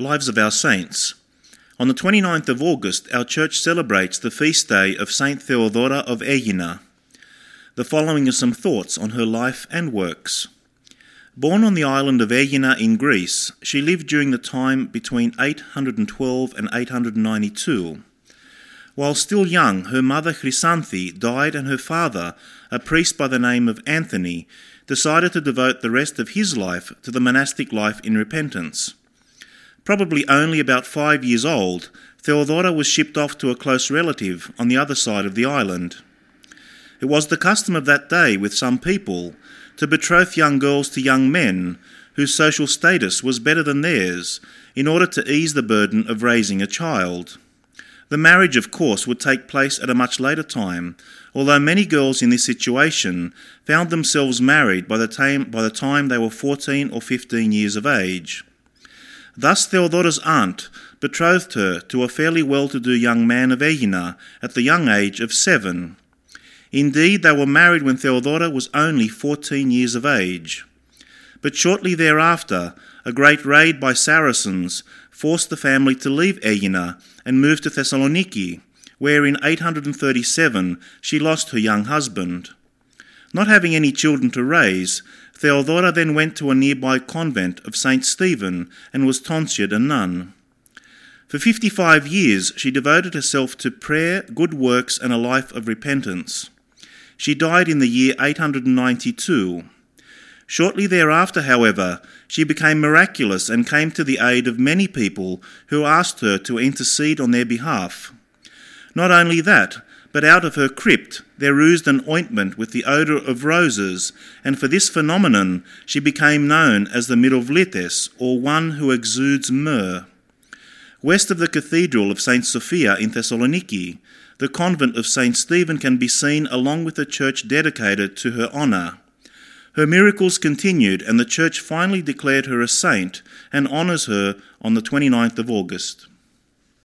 Lives of Our Saints. On the 29th of August, our church celebrates the feast day of Saint Theodora of Aegina. The following are some thoughts on her life and works. Born on the island of Aegina in Greece, she lived during the time between 812 and 892. While still young, her mother Chrysanthe died, and her father, a priest by the name of Anthony, decided to devote the rest of his life to the monastic life in repentance. Probably only about five years old, Theodora was shipped off to a close relative on the other side of the island. It was the custom of that day with some people to betroth young girls to young men whose social status was better than theirs in order to ease the burden of raising a child. The marriage, of course, would take place at a much later time, although many girls in this situation found themselves married by the time, by the time they were 14 or 15 years of age. Thus Theodora's aunt betrothed her to a fairly well to do young man of Aegina at the young age of seven. Indeed, they were married when Theodora was only fourteen years of age. But shortly thereafter, a great raid by Saracens forced the family to leave Aegina and move to Thessaloniki, where in 837 she lost her young husband. Not having any children to raise, Theodora then went to a nearby convent of St. Stephen and was tonsured a nun. For 55 years she devoted herself to prayer, good works, and a life of repentance. She died in the year 892. Shortly thereafter, however, she became miraculous and came to the aid of many people who asked her to intercede on their behalf. Not only that, but out of her crypt there oozed an ointment with the odour of roses, and for this phenomenon she became known as the Myrovlites, or one who exudes myrrh. West of the Cathedral of St. Sophia in Thessaloniki, the convent of St. Stephen can be seen along with a church dedicated to her honour. Her miracles continued, and the church finally declared her a saint and honours her on the 29th of August.